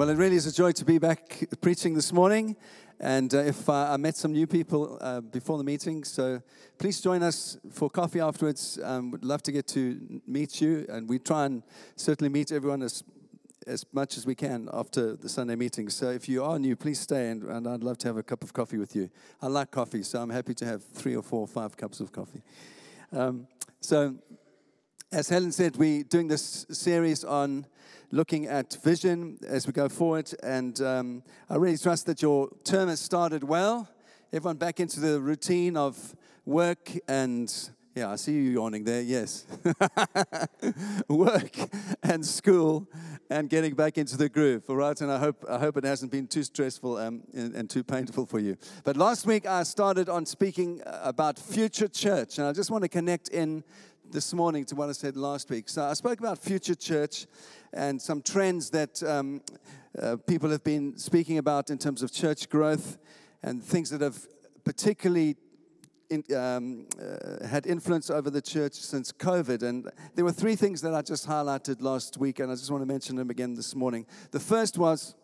Well, it really is a joy to be back preaching this morning. And uh, if uh, I met some new people uh, before the meeting, so please join us for coffee afterwards. Um, would love to get to meet you, and we try and certainly meet everyone as as much as we can after the Sunday meeting. So if you are new, please stay, and, and I'd love to have a cup of coffee with you. I like coffee, so I'm happy to have three or four or five cups of coffee. Um, so, as Helen said, we're doing this series on looking at vision as we go forward. And um, I really trust that your term has started well. Everyone back into the routine of work and yeah, I see you yawning there. Yes. Work and school and getting back into the groove. All right. And I hope, I hope it hasn't been too stressful um, and, and, too painful for you. But last week I started on speaking about future church. And I just want to connect in this morning to what I said last week. So I spoke about future church and some trends that um, uh, people have been speaking about in terms of church growth and things that have particularly in, um, uh, had influence over the church since COVID. And there were three things that I just highlighted last week, and I just want to mention them again this morning. The first was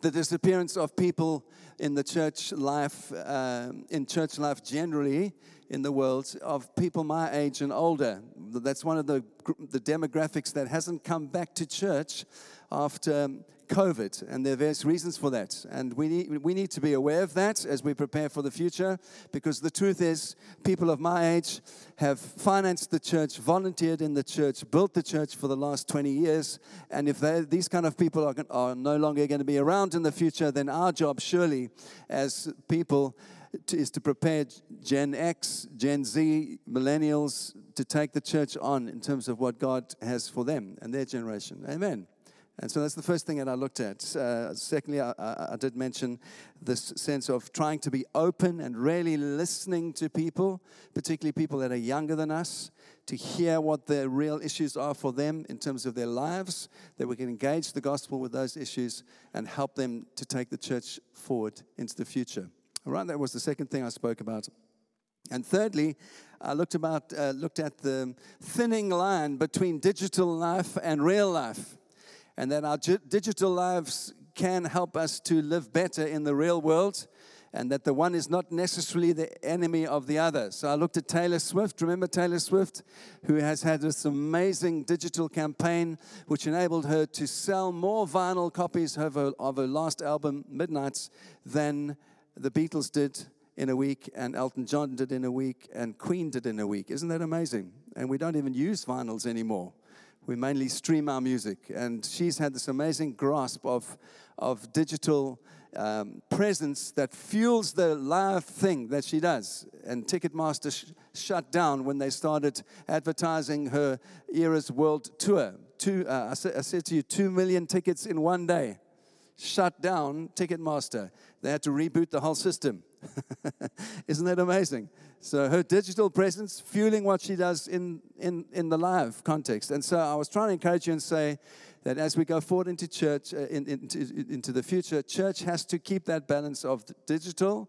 the disappearance of people in the church life, um, in church life generally in the world, of people my age and older. That's one of the, the demographics that hasn't come back to church after COVID, and there are various reasons for that. And we need, we need to be aware of that as we prepare for the future, because the truth is, people of my age have financed the church, volunteered in the church, built the church for the last 20 years. And if these kind of people are, are no longer going to be around in the future, then our job, surely, as people, to, is to prepare Gen X, Gen Z, millennials to take the church on in terms of what God has for them and their generation. Amen. And so that's the first thing that I looked at. Uh, secondly, I, I, did mention this sense of trying to be open and really listening to people, particularly people that are younger than us, to hear what the real issues are for them in terms of their lives, that we can engage the gospel with those issues and help them to take the church forward into the future. All right, that was the second thing I spoke about. And thirdly, I looked, about, uh, looked at the thinning line between digital life and real life and that our digital lives can help us to live better in the real world and that the one is not necessarily the enemy of the other. So I looked at Taylor Swift. Remember Taylor Swift, who has had this amazing digital campaign which enabled her to sell more vinyl copies of her, of her last album, Midnights, than the Beatles did in a week, and Elton John did in a week, and Queen did in a week. Isn't that amazing? And we don't even use vinyls anymore we mainly stream our music. And she's had this amazing grasp of, of digital um, presence that fuels the live thing that she does. And Ticketmaster sh- shut down when they started advertising her Eras World Tour. Two, uh, I, sa- I said to you, two million tickets in one day. Shut down Ticketmaster. They had to reboot the whole system. Isn't that amazing? So her digital presence fueling what she does in, in, in the live context. And so I was trying to encourage you and say that as we go forward into church, uh, in, into, into the future, church has to keep that balance of digital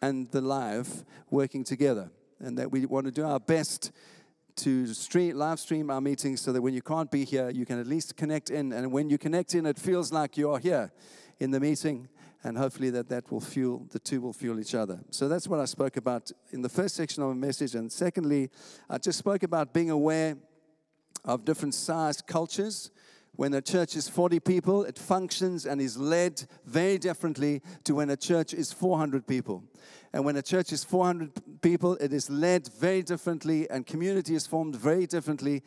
and the live working together. And that we want to do our best to stream, live stream our meetings so that when you can't be here, you can at least connect in. And when you connect in, it feels like you are here in the meeting and hopefully that that will fuel the two will fuel each other. So that's what i spoke about in the first section of my message. And secondly i just spoke about being aware of different sized cultures. When a church is 40 people it functions and is led very differently to when a church is 400 people and when a church is 400 people it is led very differently and community is formed very differently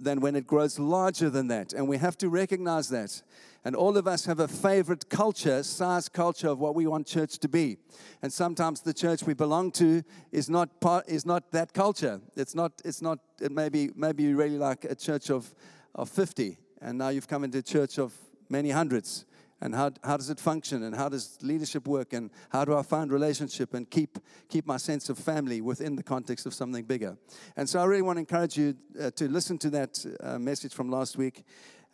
than when it grows larger than that and we have to recognize that and all of us have a favorite culture, size culture of what we want church to be. And sometimes the church we belong to is not part, is not that culture. It's not, it's not, it may be, maybe you really like a church of, of 50, and now you've come into a church of many hundreds. And how, how does it function? And how does leadership work? And how do I find relationship and keep, keep my sense of family within the context of something bigger? And so I really want to encourage you uh, to listen to that uh, message from last week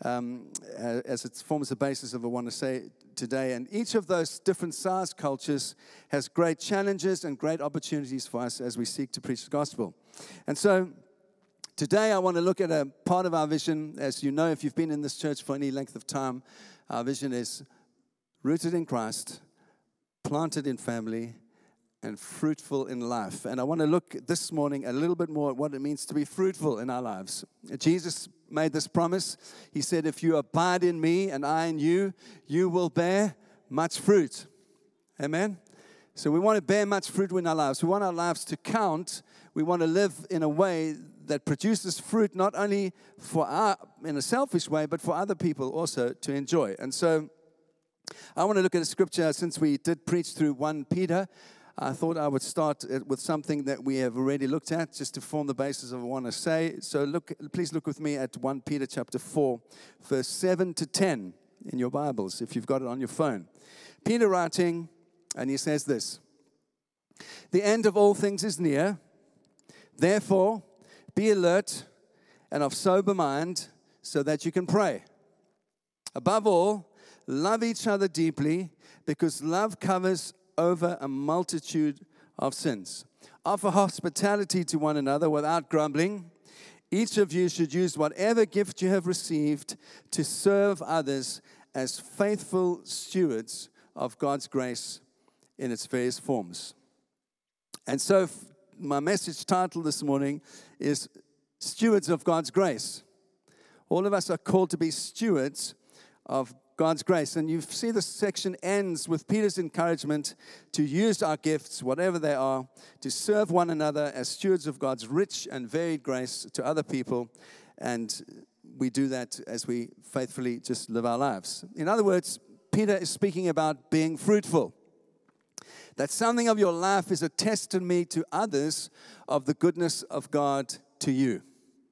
um, as it forms the basis of what I want to say today. And each of those different size cultures has great challenges and great opportunities for us as we seek to preach the gospel. And so Today, I want to look at a part of our vision. As you know, if you've been in this church for any length of time, our vision is rooted in Christ, planted in family, and fruitful in life. And I want to look this morning a little bit more at what it means to be fruitful in our lives. Jesus made this promise. He said, If you abide in me and I in you, you will bear much fruit. Amen. So we want to bear much fruit in our lives. We want our lives to count. We want to live in a way that produces fruit not only for our in a selfish way, but for other people also to enjoy. And so I want to look at a scripture since we did preach through 1 Peter. I thought I would start uh, with something that we have already looked at just to form the basis of what I want to say. So look, please look with me at 1 Peter chapter 4, verse 7 to 10 in your Bibles, if you've got it on your phone. Peter writing, and he says this The end of all things is near. Therefore, be alert and of sober mind so that you can pray. Above all, love each other deeply because love covers over a multitude of sins. Offer hospitality to one another without grumbling. Each of you should use whatever gift you have received to serve others as faithful stewards of God's grace in its various forms. And so, my message title this morning is Stewards of God's Grace. All of us are called to be stewards of God's grace. And you see this section ends with Peter's encouragement to use our gifts, whatever they are, to serve one another as stewards of God's rich and varied grace to other people. And we do that as we faithfully just live our lives. In other words, Peter is speaking about being fruitful. That something of your life is a testimony to others of the goodness of God to you.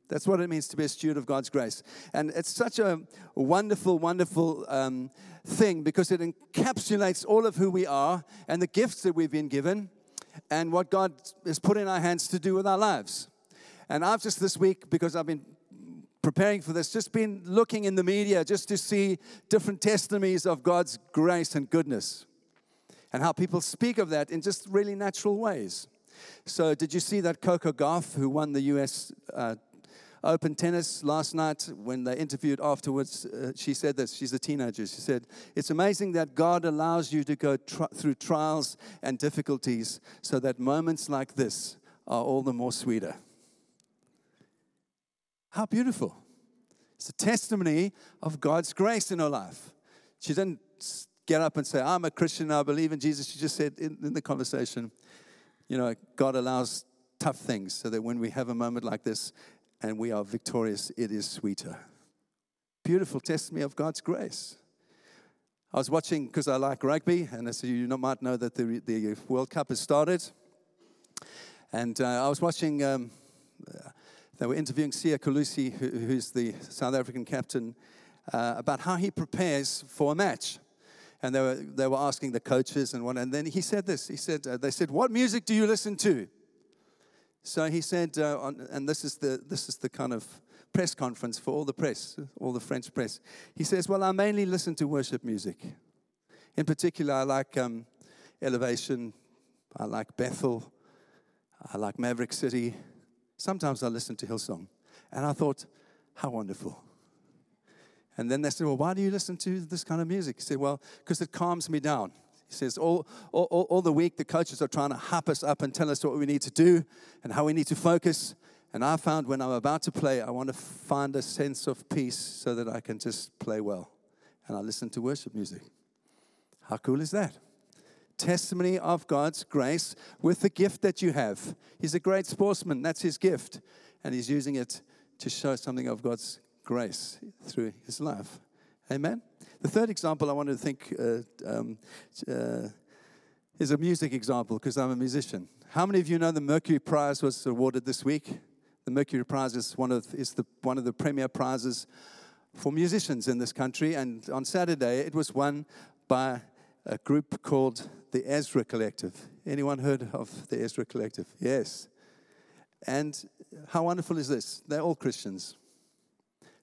That's what it means to be a steward of God's grace. And it's such a wonderful, wonderful um, thing because it encapsulates all of who we are and the gifts that we've been given and what God has put in our hands to do with our lives. And I've just this week, because I've been preparing for this, just been looking in the media just to see different testimonies of God's grace and goodness and how people speak of that in just really natural ways. So, did you see that Coco Gauff, who won the US uh, Open tennis last night when they interviewed afterwards. Uh, she said this. She's a teenager. She said, It's amazing that God allows you to go tr- through trials and difficulties so that moments like this are all the more sweeter. How beautiful. It's a testimony of God's grace in her life. She didn't get up and say, I'm a Christian, I believe in Jesus. She just said in, in the conversation, you know, God allows tough things so that when we have a moment like this, and we are victorious, it is sweeter. Beautiful testimony of God's grace. I was watching because I like rugby, and as you might know that the, the World Cup has started. And uh, I was watching, um, they were interviewing Siya Kolisi, who, who's the South African captain, uh, about how he prepares for a match. And they were, they were asking the coaches and what, and then he said this. He said, uh, they said, what music do you listen to? So he said, uh, on, and this is, the, this is the kind of press conference for all the press, all the French press. He says, Well, I mainly listen to worship music. In particular, I like um, Elevation, I like Bethel, I like Maverick City. Sometimes I listen to Hillsong. And I thought, How wonderful. And then they said, Well, why do you listen to this kind of music? He said, Well, because it calms me down. He says, all, all, all the week, the coaches are trying to hype us up and tell us what we need to do and how we need to focus. And I found when I'm about to play, I want to find a sense of peace so that I can just play well. And I listen to worship music. How cool is that? Testimony of God's grace with the gift that you have. He's a great sportsman, that's his gift. And he's using it to show something of God's grace through his life. Amen? The third example I want to think uh, um, uh, is a music example because I'm a musician. How many of you know the Mercury Prize was awarded this week? The Mercury Prize is one of, is the, one of the premier prizes for musicians in this country. And on Saturday, it was won by a group called the Ezra Collective. Anyone heard of the Ezra Collective? Yes. And how wonderful is this? They're all Christians.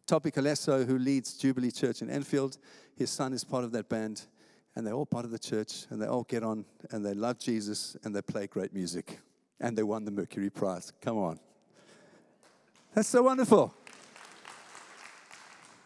Tope Koleoso, who leads Jubilee Church in Enfield, his son is part of that band, and they're all part of the church, and they all get on, and they love Jesus, and they play great music. And they won the Mercury Prize. Come on. That's so wonderful.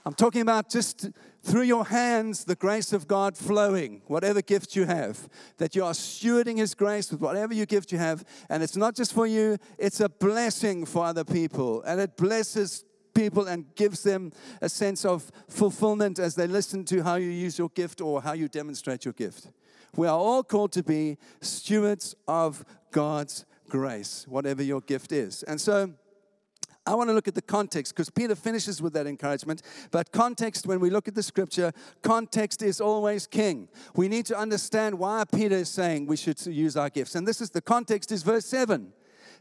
I'm talking about just through your hands, the grace of God flowing, whatever gift you have, that you are stewarding His grace with whatever you gift you have. And it's not just for you, it's a blessing for other people. And it blesses people and gives them a sense of fulfillment as they listen to how you use your gift or how you demonstrate your gift. We are all called to be stewards of God's grace, whatever your gift is. And so, I want to look at the context because Peter finishes with that encouragement. But context, when we look at the scripture, context is always king. We need to understand why Peter is saying we should use our gifts. And this is the context is verse 7.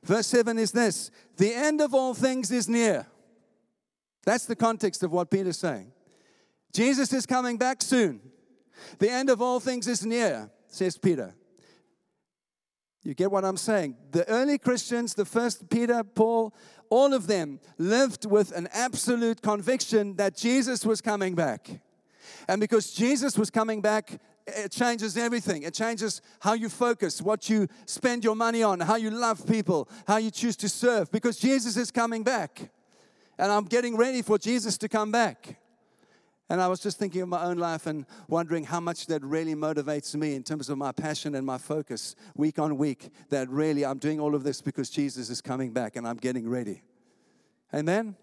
Verse 7 is this the end of all things is near. That's the context of what Peter's saying. Jesus is coming back soon. The end of all things is near, says Peter. You get what I'm saying? The early Christians, the first Peter, Paul, all of them lived with an absolute conviction that Jesus was coming back. And because Jesus was coming back, it changes everything. It changes how you focus, what you spend your money on, how you love people, how you choose to serve, because Jesus is coming back. And I'm getting ready for Jesus to come back. And I was just thinking of my own life and wondering how much that really motivates me in terms of my passion and my focus week on week. That really I'm doing all of this because Jesus is coming back and I'm getting ready. Amen?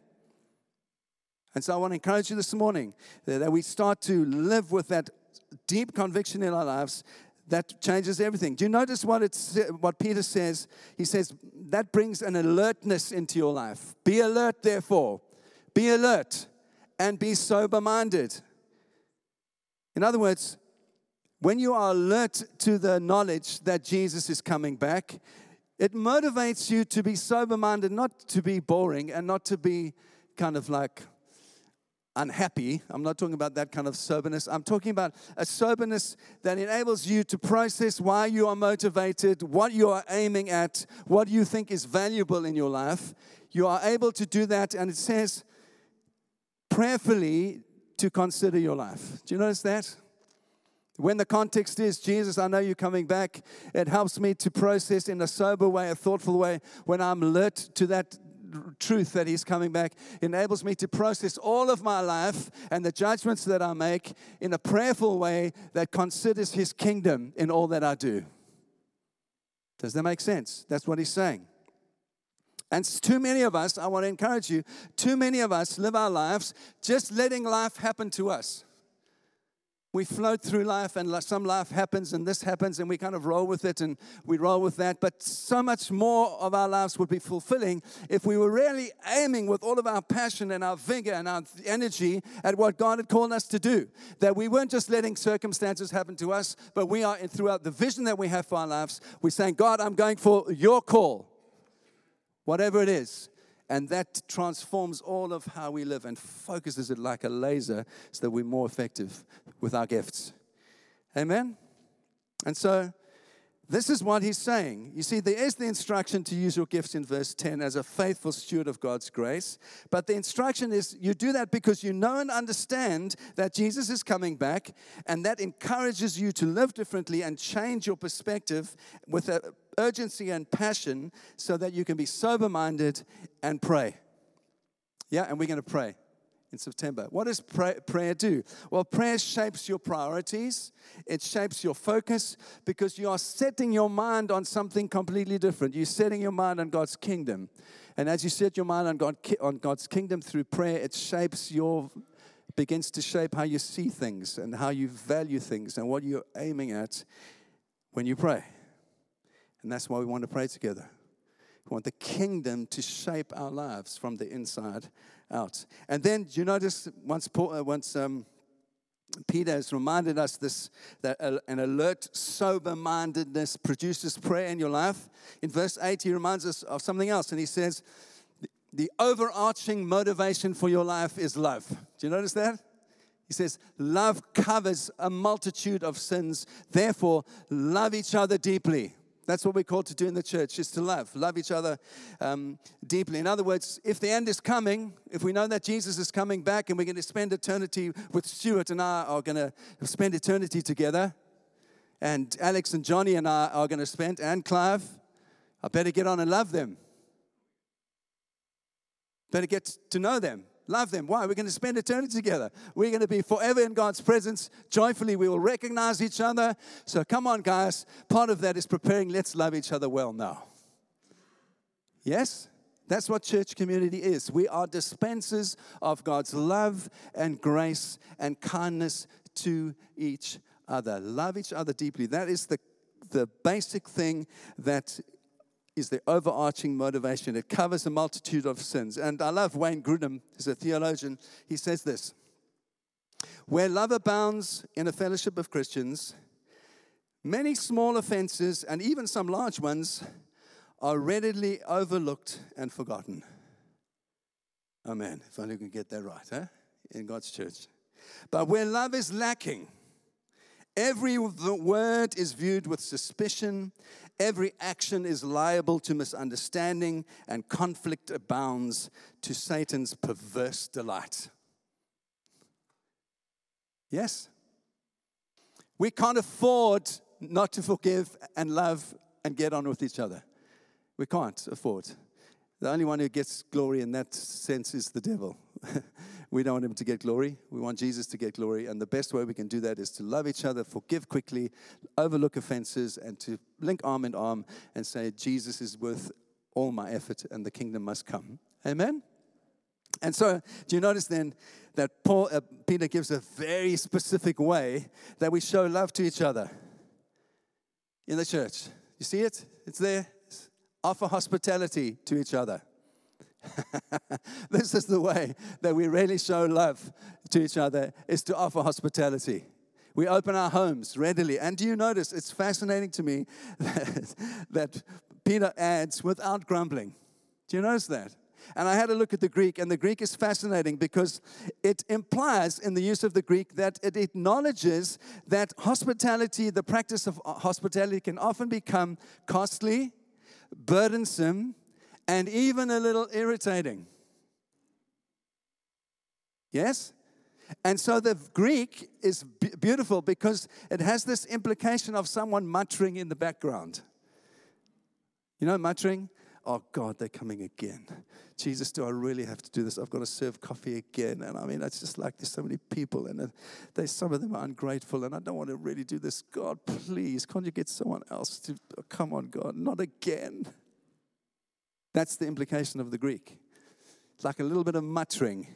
And so I want to encourage you this morning that we start to live with that deep conviction in our lives that changes everything. Do you notice what, it's, what Peter says? He says that brings an alertness into your life. Be alert, therefore. Be alert and be sober minded. In other words, when you are alert to the knowledge that Jesus is coming back, it motivates you to be sober minded, not to be boring and not to be kind of like unhappy. I'm not talking about that kind of soberness. I'm talking about a soberness that enables you to process why you are motivated, what you are aiming at, what you think is valuable in your life. You are able to do that, and it says, prayerfully to consider your life. Do you notice that? When the context is, Jesus, I know you're coming back, it helps me to process in a sober way, a thoughtful way, when I'm alert to that truth that He's coming back, enables me to process all of my life and the judgments that I make in a prayerful way that considers His kingdom in all that I do. Does that make sense? That's what He's saying. And too many of us, I want to encourage you, too many of us live our lives just letting life happen to us. We float through life and some life happens and this happens and we kind of roll with it and we roll with that. But so much more of our lives would be fulfilling if we were really aiming with all of our passion and our vigor and our energy at what God had called us to do. That we weren't just letting circumstances happen to us, but we are, throughout the vision that we have for our lives, we're saying, God, I'm going for your call whatever it is. And that transforms all of how we live and focuses it like a laser so that we're more effective with our gifts. Amen? And so, this is what he's saying. You see, there is the instruction to use your gifts in verse 10 as a faithful steward of God's grace. But the instruction is you do that because you know and understand that Jesus is coming back, and that encourages you to live differently and change your perspective with urgency and passion so that you can be sober minded and pray. Yeah, and we're going to pray in September. What does pray, prayer do? Well, prayer shapes your priorities, it shapes your focus because you are setting your mind on something completely different. You're setting your mind on God's kingdom. And as you set your mind on, God, on God's kingdom through prayer, it shapes your begins to shape how you see things and how you value things and what you're aiming at when you pray. And that's why we want to pray together. We want the kingdom to shape our lives from the inside out. And then you notice once, Paul, uh, once um, Peter has reminded us this that an alert, sober mindedness produces prayer in your life. In verse 8, he reminds us of something else, and he says, The overarching motivation for your life is love. Do you notice that? He says, Love covers a multitude of sins. Therefore, love each other deeply. That's what we're called to do in the church, is to love, love each other um, deeply. In other words, if the end is coming, if we know that Jesus is coming back and we're going to spend eternity with Stuart and I are going to spend eternity together, and Alex and Johnny and I are going to spend, and Clive, I better get on and love them. Better get to know them. Love them. Why? We're going to spend eternity together. We're going to be forever in God's presence. Joyfully, we will recognize each other. So come on, guys. Part of that is preparing. Let's love each other well now. Yes? That's what church community is. We are dispensers of God's love and grace and kindness to each other. Love each other deeply. That is the, the basic thing that is the overarching motivation. It covers a multitude of sins. And I love Wayne Grudem, he's a theologian. He says this Where love abounds in a fellowship of Christians, many small offenses and even some large ones are readily overlooked and forgotten. Amen. If only we can get that right, huh? In God's church. But where love is lacking, every word is viewed with suspicion, every action is liable to misunderstanding, and conflict abounds to Satan's perverse delight. Yes? We can't afford not to forgive and love and get on with each other. We can't afford. The only one who gets glory in that sense is the devil. we don't want him to get glory. We want Jesus to get glory. And the best way we can do that is to love each other, forgive quickly, overlook offenses, and to link arm in arm and say, Jesus is worth all my effort and the kingdom must come. Amen? And so, do you notice then that Paul, uh, Peter gives a very specific way that we show love to each other in the church? You see it? It's there offer hospitality to each other. this is the way that we really show love to each other is to offer hospitality. We open our homes readily. And do you notice it's fascinating to me that, that Peter adds without grumbling. Do you notice that? And I had a look at the Greek, and the Greek is fascinating because it implies in the use of the Greek that it acknowledges that hospitality, the practice of hospitality, can often become costly, burdensome, and even a little irritating. Yes? And so the Greek is beautiful because it has this implication of someone muttering in the background. You know, muttering? Oh God, they're coming again. Jesus, do I really have to do this? I've got to serve coffee again. And I mean, it's just like there's so many people, and they, some of them are ungrateful, and I don't want to really do this. God, please, can't you get someone else to oh, come on, God, not again? That's the implication of the Greek. It's like a little bit of muttering.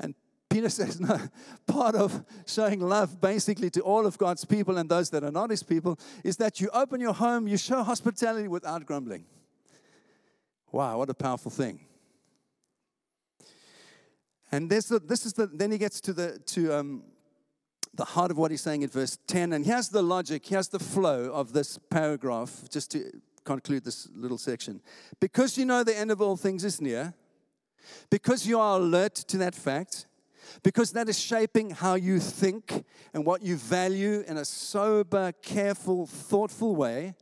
And Peter says, no, part of showing love basically to all of God's people and those that are not his people is that you open your home, you show hospitality without grumbling. Wow, what a powerful thing. And this, this is the, then he gets to the, to, um, the heart of what he's saying in verse 10. And here's the logic, here's the flow of this paragraph, just to conclude this little section. Because you know the end of all things is near, because you are alert to that fact, because that is shaping how you think and what you value in a sober, careful, thoughtful way,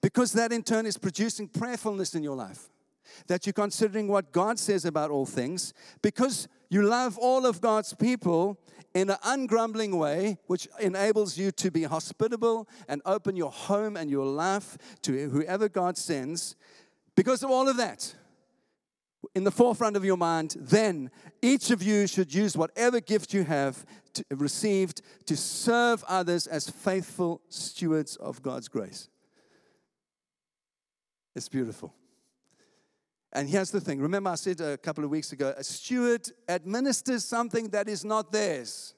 because that in turn is producing prayerfulness in your life. That you're considering what God says about all things, because you love all of God's people in an ungrumbling way, which enables you to be hospitable and open your home and your life to whoever God sends. Because of all of that, in the forefront of your mind, then each of you should use whatever gift you have to, received to serve others as faithful stewards of God's grace. It's beautiful. And here's the thing remember, I said a couple of weeks ago a steward administers something that is not theirs.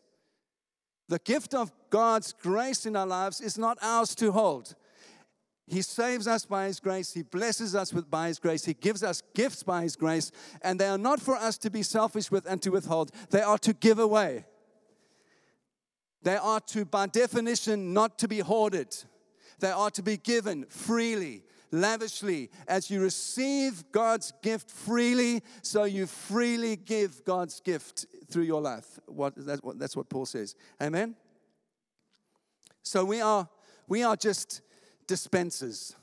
The gift of God's grace in our lives is not ours to hold. He saves us by His grace. He blesses us with by His grace. He gives us gifts by His grace. And they are not for us to be selfish with and to withhold. They are to give away. They are to, by definition, not to be hoarded. They are to be given freely lavishly. As you receive God's gift freely, so you freely give God's gift through your life. What, that's, what, that's what Paul says. Amen? So we are, we are just dispensers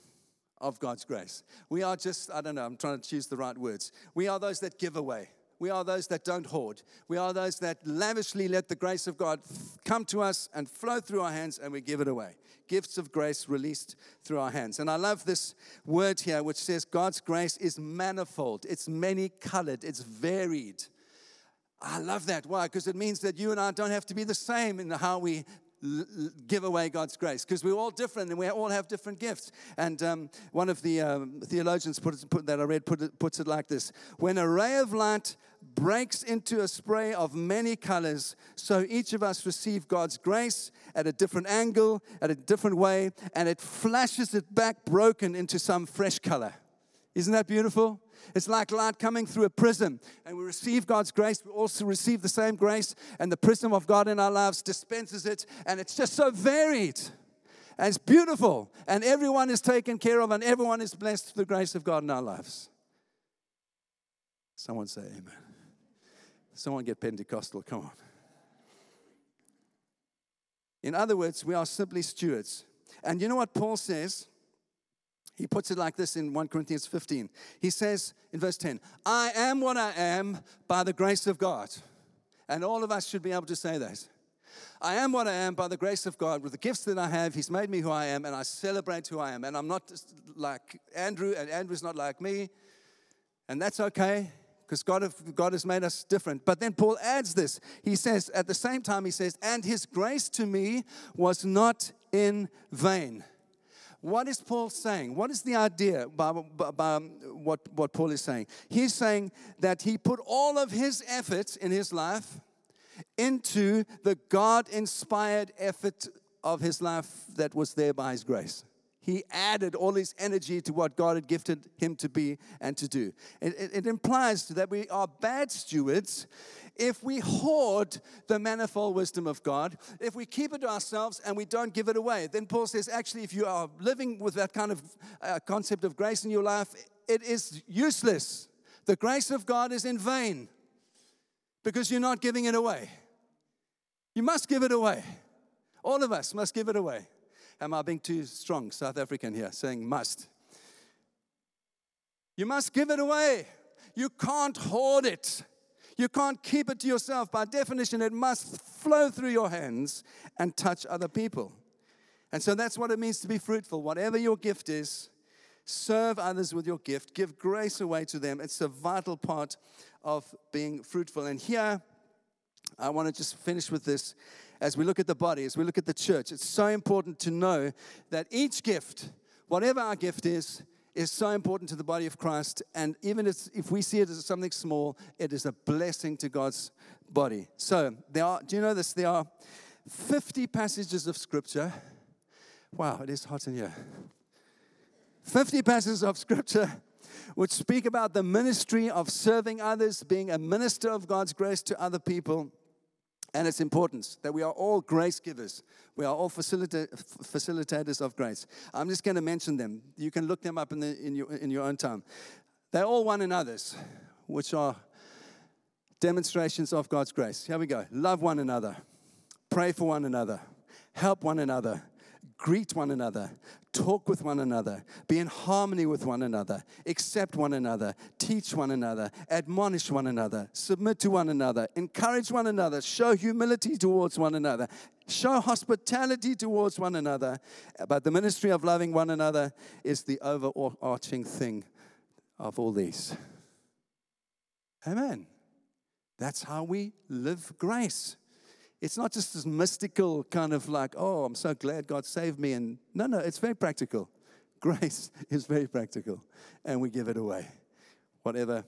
of God's grace. We are just, I don't know, I'm trying to choose the right words. We are those that give away. We are those that don't hoard. We are those that lavishly let the grace of God come to us and flow through our hands and we give it away. Gifts of grace released through our hands. And I love this word here, which says God's grace is manifold, it's many colored, it's varied. I love that. Why? Because it means that you and I don't have to be the same in how we give away God's grace because we're all different and we all have different gifts. And um, one of the um, theologians put it, put, that I read put it, puts it like this When a ray of light breaks into a spray of many colors, so each of us receive God's grace at a different angle, at a different way, and it flashes it back broken into some fresh color. Isn't that beautiful? It's like light coming through a prism, and we receive God's grace. We also receive the same grace, and the prism of God in our lives dispenses it, and it's just so varied. And it's beautiful, and everyone is taken care of, and everyone is blessed through the grace of God in our lives. Someone say amen. Someone get Pentecostal, come on. In other words, we are simply stewards. And you know what Paul says? He puts it like this in 1 Corinthians 15. He says in verse 10, I am what I am by the grace of God. And all of us should be able to say that. I am what I am by the grace of God. With the gifts that I have, He's made me who I am, and I celebrate who I am. And I'm not like Andrew, and Andrew's not like me. And that's okay, because God, God has made us different. But then Paul adds this. He says, at the same time, he says, and His grace to me was not in vain. What is Paul saying? What is the idea by, by, by, what, what Paul is saying? He's saying that he put all of his efforts in his life into the God inspired effort of his life that was there by his grace. He added all his energy to what God had gifted him to be and to do. It, it, it implies that we are bad stewards if we hoard the manifold wisdom of God, if we keep it to ourselves and we don't give it away, then Paul says, actually, if you are living with that kind of uh, concept of grace in your life, it is useless. The grace of God is in vain because you're not giving it away. You must give it away. All of us must give it away. Am I being too strong, South African here, saying must? You must give it away. You can't hoard it. You can't keep it to yourself. By definition, it must flow through your hands and touch other people. And so that's what it means to be fruitful. Whatever your gift is, serve others with your gift, give grace away to them. It's a vital part of being fruitful. And here, I want to just finish with this. As we look at the body, as we look at the church, it's so important to know that each gift, whatever our gift is, is so important to the body of Christ. And even if we see it as something small, it is a blessing to God's body. So, there are, do you know this? There are 50 passages of scripture. Wow, it is hot in here. 50 passages of scripture which speak about the ministry of serving others, being a minister of God's grace to other people and its importance that we are all grace givers. We are all facilita- facilitators of grace. I'm just going to mention them. You can look them up in, the, in, your, in your own time. They're all one another's, which are demonstrations of God's grace. Here we go. Love one another, pray for one another, help one another, greet one another, talk with one another, be in harmony with one another, accept one another, teach one another, admonish one another, submit to one another, encourage one another, show humility towards one another, show hospitality towards one another. But the ministry of loving one another is the overarching thing of all these. Amen. That's how we live grace. It's not just this mystical kind of like, oh, I'm so glad God saved me. And no, no, it's very practical. Grace is very practical, and we give it away. Whatever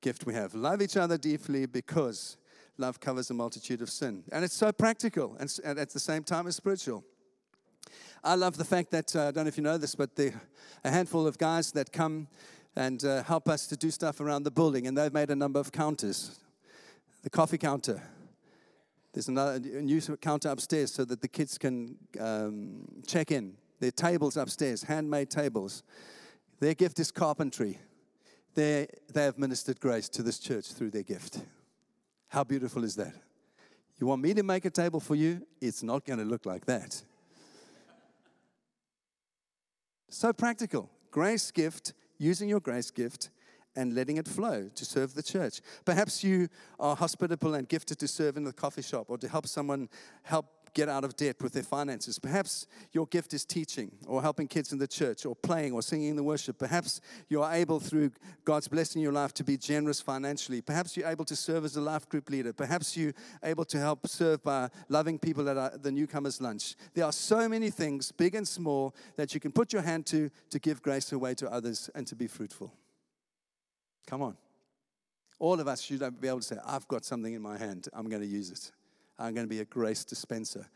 gift we have. Love each other deeply because love covers a multitude of sin. And it's so practical and, at the same time, it's spiritual. I love the fact that, uh, I don't know if you know this, but a handful of guys that come and uh, help us to do stuff around the building, and they've made a number of counters. The coffee counter, there's another new counter upstairs so that the kids can um, check in. There are tables upstairs, handmade tables. Their gift is carpentry. They, they have ministered grace to this church through their gift. How beautiful is that? You want me to make a table for you? It's not going to look like that. So practical. Grace gift, using your grace gift and letting it flow to serve the church. Perhaps you are hospitable and gifted to serve in the coffee shop or to help someone help get out of debt with their finances. Perhaps your gift is teaching or helping kids in the church or playing or singing in the worship. Perhaps you are able, through God's blessing in your life, to be generous financially. Perhaps you're able to serve as a life group leader. Perhaps you're able to help serve by loving people at uh, the newcomers' lunch. There are so many things, big and small, that you can put your hand to to give grace away to others and to be fruitful. Come on. All of us should be able to say, I've got something in my hand, I'm going to use it. I'm going to be a grace dispenser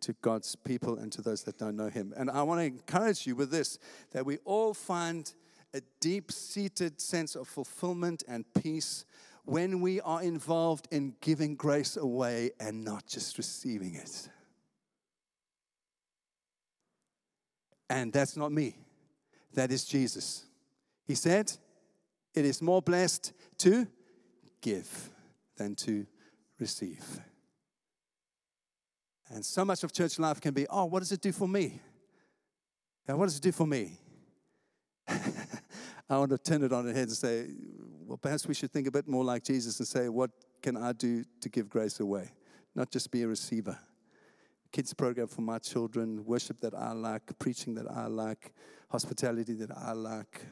to God's people and to those that don't know Him. And I want to encourage you with this that we all find a deep seated sense of fulfillment and peace when we are involved in giving grace away and not just receiving it. And that's not me, that is Jesus. He said, It is more blessed to give than to receive. And so much of church life can be, oh, what does it do for me? Yeah, what does it do for me? I want to turn it on its head and say, well, perhaps we should think a bit more like Jesus and say, what can I do to give grace away? Not just be a receiver. Kids program for my children, worship that I like, preaching that I like, hospitality that I like,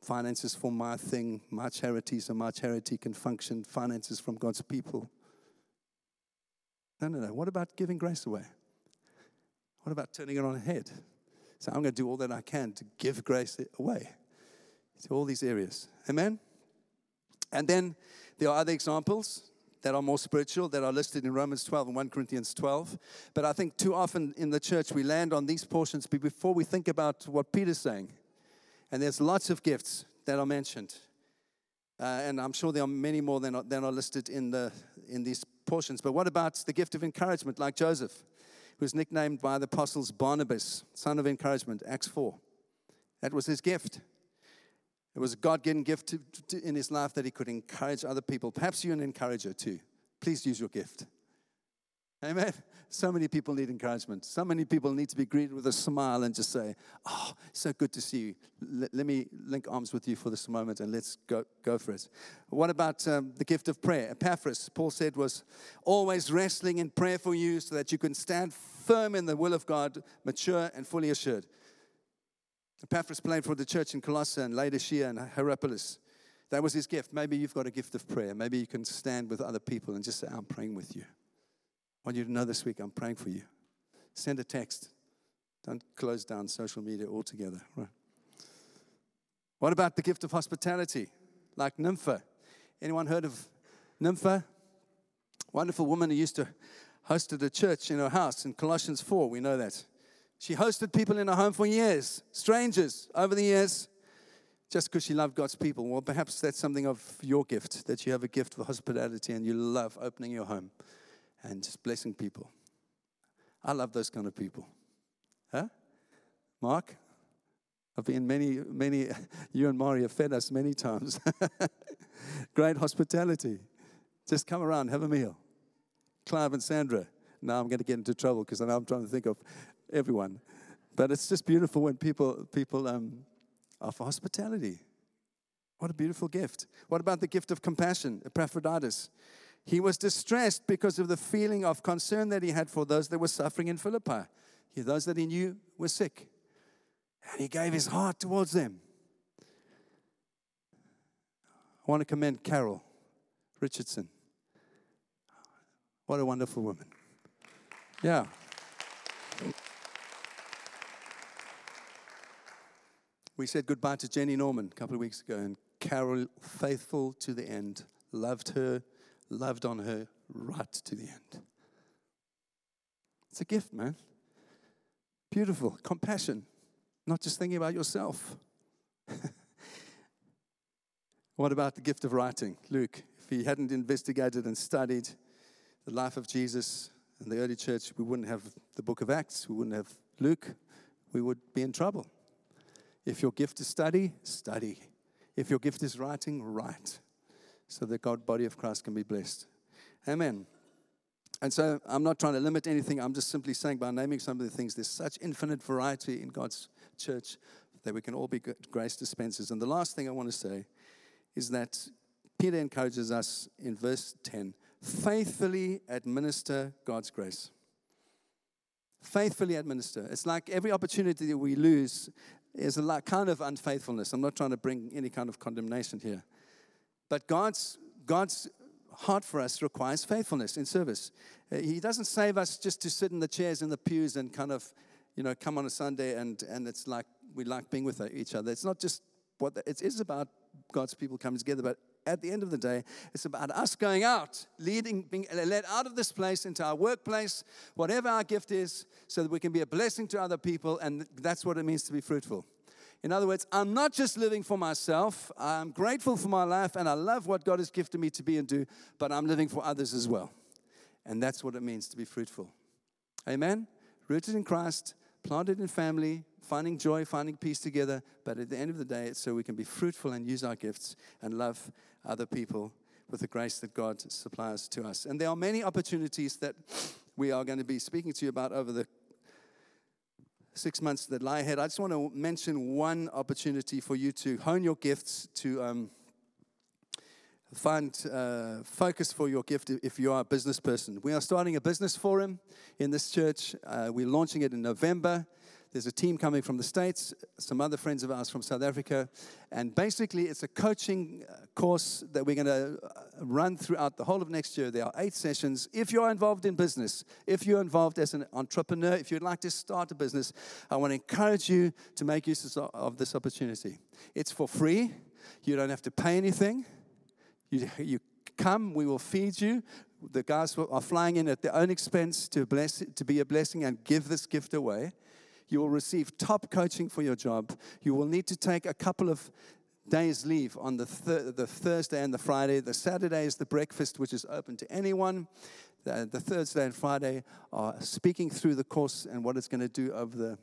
finances for my thing, my charity, so my charity can function, finances from God's people. No, no, no. What about giving grace away? What about turning it on its head? So I'm going to do all that I can to give grace away to all these areas. Amen? And then there are other examples that are more spiritual that are listed in Romans 12 and 1 Corinthians 12. But I think too often in the church we land on these portions before we think about what Peter's saying. And there's lots of gifts that are mentioned. Uh, and I'm sure there are many more than are, than are listed in, the, in these portions. But what about the gift of encouragement, like Joseph, who was nicknamed by the apostles Barnabas, son of encouragement, Acts 4? That was his gift. It was a God given gift to, to, in his life that he could encourage other people. Perhaps you're an encourager too. Please use your gift. Amen. So many people need encouragement. So many people need to be greeted with a smile and just say, Oh, so good to see you. L- let me link arms with you for this moment and let's go, go for it. What about um, the gift of prayer? Epaphras, Paul said, was always wrestling in prayer for you so that you can stand firm in the will of God, mature and fully assured. Epaphras played for the church in Colossae and Laodicea and Hierapolis. That was his gift. Maybe you've got a gift of prayer. Maybe you can stand with other people and just say, I'm praying with you want you to know this week I'm praying for you. Send a text. Don't close down social media altogether. Right. What about the gift of hospitality, like Nympha? Anyone heard of Nympha? Wonderful woman who used to host at a church in her house in Colossians 4. We know that. She hosted people in her home for years, strangers over the years, just because she loved God's people. Well, perhaps that's something of your gift, that you have a gift for hospitality and you love opening your home and just blessing people. I love those kind of people. Huh? Mark? I've been many, many, you and Mari have fed us many times. Great hospitality. Just come around, have a meal. Clive and Sandra. Now I'm going to get into trouble because I know I'm trying to think of everyone. But it's just beautiful when people, people um, offer hospitality. What a beautiful gift. What about the gift of compassion? Epaphroditus. He was distressed because of the feeling of concern that he had for those that were suffering in Philippi, those that he knew were sick. And he gave his heart towards them. I want to commend Carol Richardson. What a wonderful woman. Yeah. We said goodbye to Jenny Norman a couple of weeks ago, and Carol, faithful to the end, loved her loved on her right to the end. It's a gift, man. Beautiful. Compassion, not just thinking about yourself. what about the gift of writing? Luke, if he hadn't investigated and studied the life of Jesus and the early church, we wouldn't have the book of Acts, we wouldn't have Luke, we would be in trouble. If your gift is study, study. If your gift is writing, write so that God, body of Christ, can be blessed. Amen. And so I'm not trying to limit anything. I'm just simply saying by naming some of the things, there's such infinite variety in God's church that we can all be grace dispensers. And the last thing I want to say is that Peter encourages us in verse 10 faithfully administer God's grace. Faithfully administer. It's like every opportunity that we lose is a kind of unfaithfulness. I'm not trying to bring any kind of condemnation here. But God's, God's heart for us requires faithfulness in service. Uh, he doesn't save us just to sit in the chairs in the pews and kind of, you know, come on a Sunday and, and it's like we like being with each other. It's not just what the, it is about God's people coming together, but at the end of the day, it's about us going out, leading, being led out of this place into our workplace, whatever our gift is, so that we can be a blessing to other people, and that's what it means to be fruitful. In other words, I'm not just living for myself. I'm grateful for my life and I love what God has gifted me to be and do, but I'm living for others as well. And that's what it means to be fruitful. Amen? Rooted in Christ, planted in family, finding joy, finding peace together. But at the end of the day, it's so we can be fruitful and use our gifts and love other people with the grace that God supplies to us. And there are many opportunities that we are going to be speaking to you about over the six months that lie ahead, I just want to mention one opportunity for you to hone your gifts, to um, find uh, focus for your gift if you are a business person. We are starting a business forum in this church. Uh, we're launching it in November. There's a team coming from the States, some other friends of ours from South Africa. And basically, it's a coaching uh, course that we're going to uh, run throughout the whole of next year. There are eight sessions. If you're involved in business, if you're involved as an entrepreneur, if you'd like to start a business, I want to encourage you to make use of this opportunity. It's for free, you don't have to pay anything. You, you come, we will feed you. The guys are flying in at their own expense to, bless, to be a blessing and give this gift away. You will receive top coaching for your job. You will need to take a couple of days leave on the, the Thursday and the Friday. The Saturday is the breakfast, which is open to anyone. The, the Thursday and Friday are speaking through the course and what it's going to do over the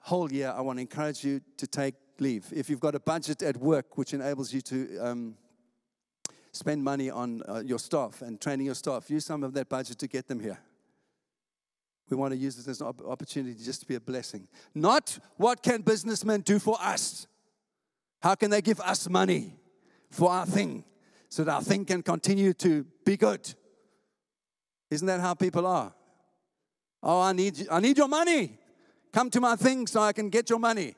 whole year. I want to encourage you to take leave. If you've got a budget at work which enables you to um, spend money on uh, your staff and training your staff, use some of that budget to get them here. We want to use this as an opportunity just to be a blessing. Not what can businessmen do for us? How can they give us money for our thing so that our thing can continue to be good? Isn't that how people are? Oh, I need, I need your money. Come to my thing so I can get your money.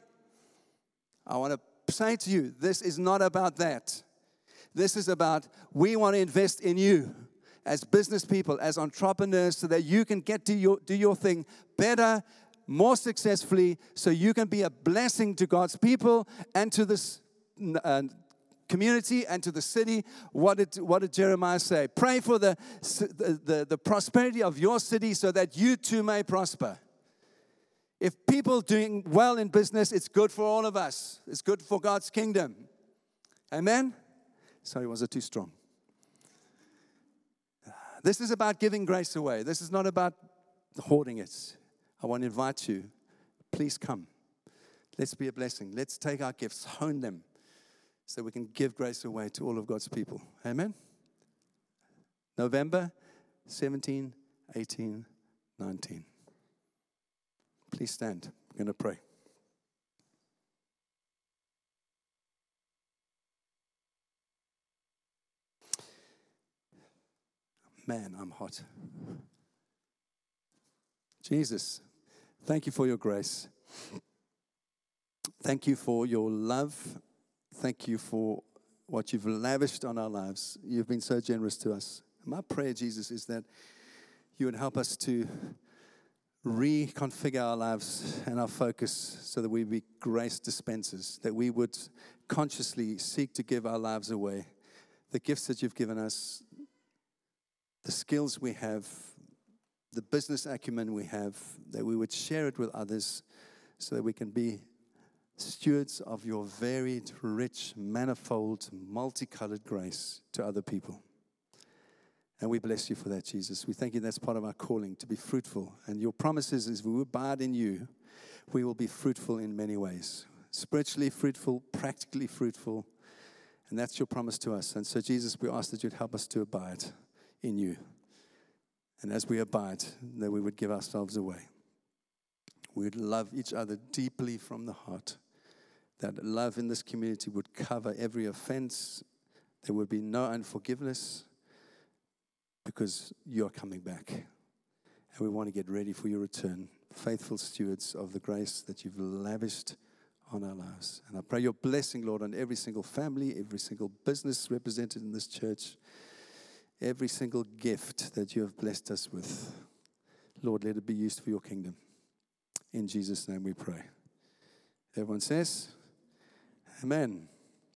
I want to say to you, this is not about that. This is about we want to invest in you as business people, as entrepreneurs, so that you can get to your, do your thing better, more successfully, so you can be a blessing to God's people and to this uh, community and to the city. What did, what did Jeremiah say? Pray for the, the, the, the prosperity of your city so that you too may prosper. If people doing well in business, it's good for all of us. It's good for God's kingdom. Amen? Sorry, was it too strong? This is about giving grace away. This is not about hoarding it. I want to invite you. Please come. Let's be a blessing. Let's take our gifts, hone them, so we can give grace away to all of God's people. Amen. November 17, 18, 19. Please stand. I'm going to pray. Man, I'm hot. Jesus, thank you for your grace. Thank you for your love. Thank you for what you've lavished on our lives. You've been so generous to us. My prayer, Jesus, is that you would help us to reconfigure our lives and our focus so that we be grace dispensers, that we would consciously seek to give our lives away. The gifts that you've given us, the skills we have, the business acumen we have, that we would share it with others so that we can be stewards of your varied, rich, manifold, multicolored grace to other people. And we bless you for that, Jesus. We thank you that's part of our calling to be fruitful. And your promises is we abide in you, we will be fruitful in many ways spiritually fruitful, practically fruitful. And that's your promise to us. And so, Jesus, we ask that you'd help us to abide in you. And as we abide, that we would give ourselves away. We would love each other deeply from the heart. that love in this community would cover every offense. There would be no unforgiveness because you're coming back. And we want to get ready for your return, faithful stewards of the grace that you've lavished on our lives. And I pray your blessing, Lord, on every single family, every single business represented in this church, every single gift that you have blessed us with. Lord, let it be used for your kingdom. In Jesus' name we pray. Everyone says, Amen.